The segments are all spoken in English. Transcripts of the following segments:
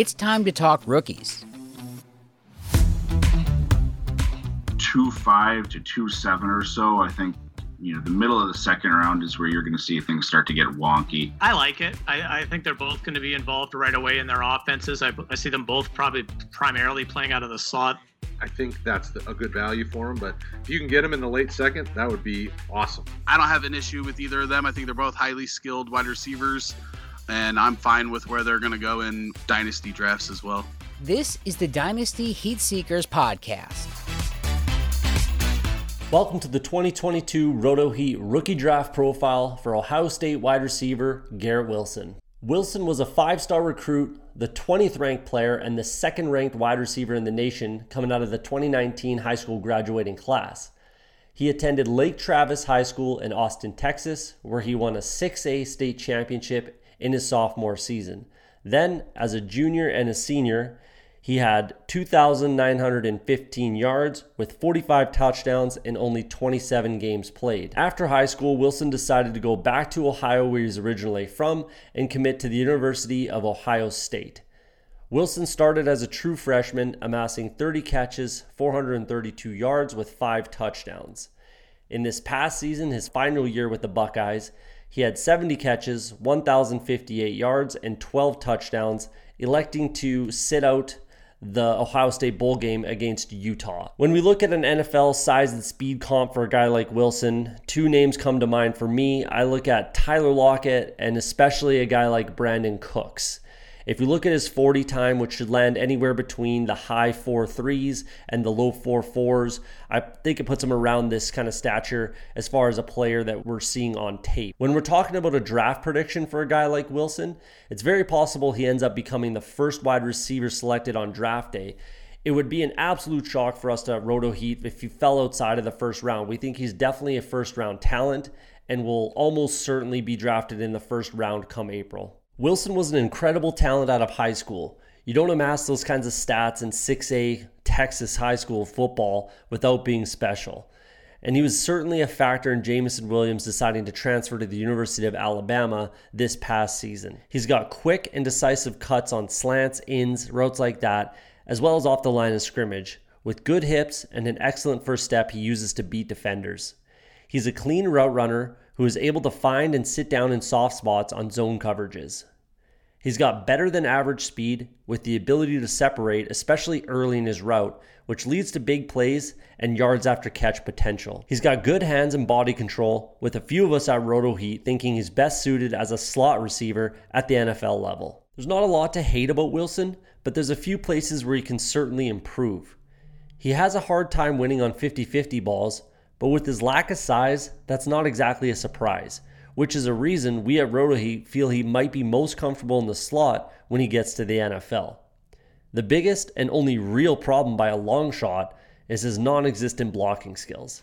it's time to talk rookies. Two five to two seven or so. I think you know the middle of the second round is where you're going to see things start to get wonky. I like it. I, I think they're both going to be involved right away in their offenses. I, I see them both probably primarily playing out of the slot. I think that's the, a good value for them. But if you can get them in the late second, that would be awesome. I don't have an issue with either of them. I think they're both highly skilled wide receivers, and I'm fine with where they're going to go in dynasty drafts as well. This is the Dynasty Heat Seekers podcast. Welcome to the 2022 Roto Heat rookie draft profile for Ohio State wide receiver Garrett Wilson. Wilson was a five star recruit, the 20th ranked player, and the second ranked wide receiver in the nation coming out of the 2019 high school graduating class. He attended Lake Travis High School in Austin, Texas, where he won a 6A state championship in his sophomore season. Then, as a junior and a senior, he had 2,915 yards with 45 touchdowns in only 27 games played. After high school, Wilson decided to go back to Ohio, where he's originally from, and commit to the University of Ohio State. Wilson started as a true freshman, amassing 30 catches, 432 yards with 5 touchdowns. In this past season, his final year with the Buckeyes, he had 70 catches, 1,058 yards, and 12 touchdowns, electing to sit out the Ohio State Bowl game against Utah. When we look at an NFL size and speed comp for a guy like Wilson, two names come to mind for me. I look at Tyler Lockett and especially a guy like Brandin Cooks. If you look at his 40 time, which should land anywhere between the high four threes and the low four fours, I think it puts him around this kind of stature as far as a player that we're seeing on tape. When we're talking about a draft prediction for a guy like Wilson, it's very possible he ends up becoming the first wide receiver selected on draft day. It would be an absolute shock for us to Roto Heat if he fell outside of the first round. We think he's definitely a first round talent and will almost certainly be drafted in the first round come April. Wilson was an incredible talent out of high school. You don't amass those kinds of stats in 6A Texas high school football without being special. And he was certainly a factor in Jameson Williams deciding to transfer to the University of Alabama this past season. He's got quick and decisive cuts on slants, ins, routes like that, as well as off the line of scrimmage, with good hips and an excellent first step he uses to beat defenders. He's a clean route runner who is able to find and sit down in soft spots on zone coverages. He's got better than average speed with the ability to separate, especially early in his route, which leads to big plays and yards after catch potential. He's got good hands and body control, with a few of us at Roto Heat thinking he's best suited as a slot receiver at the NFL level. There's not a lot to hate about Wilson, but there's a few places where he can certainly improve. He has a hard time winning on 50 50 balls, but with his lack of size, that's not exactly a surprise which is a reason we at RotoHeat feel he might be most comfortable in the slot when he gets to the NFL. The biggest and only real problem by a long shot is his non existent blocking skills.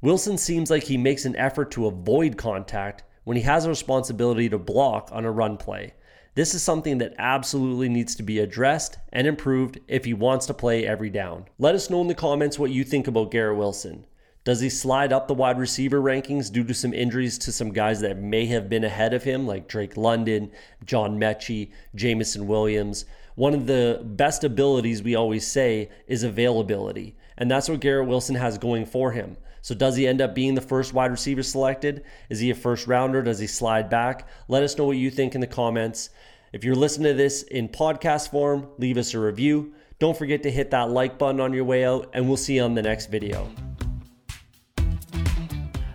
Wilson seems like he makes an effort to avoid contact when he has a responsibility to block on a run play. This is something that absolutely needs to be addressed and improved if he wants to play every down. Let us know in the comments what you think about Garrett Wilson. Does he slide up the wide receiver rankings due to some injuries to some guys that may have been ahead of him, like Drake London, John Metchie, Jameson Williams? One of the best abilities we always say is availability. And that's what Garrett Wilson has going for him. So, does he end up being the first wide receiver selected? Is he a first rounder? Does he slide back? Let us know what you think in the comments. If you're listening to this in podcast form, leave us a review. Don't forget to hit that like button on your way out, and we'll see you on the next video.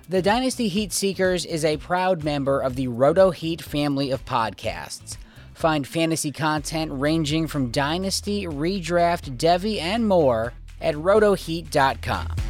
The Dynasty Heat Seekers is a proud member of the Roto Heat family of podcasts. Find fantasy content ranging from Dynasty, Redraft, Devy, and more at rotoheat.com.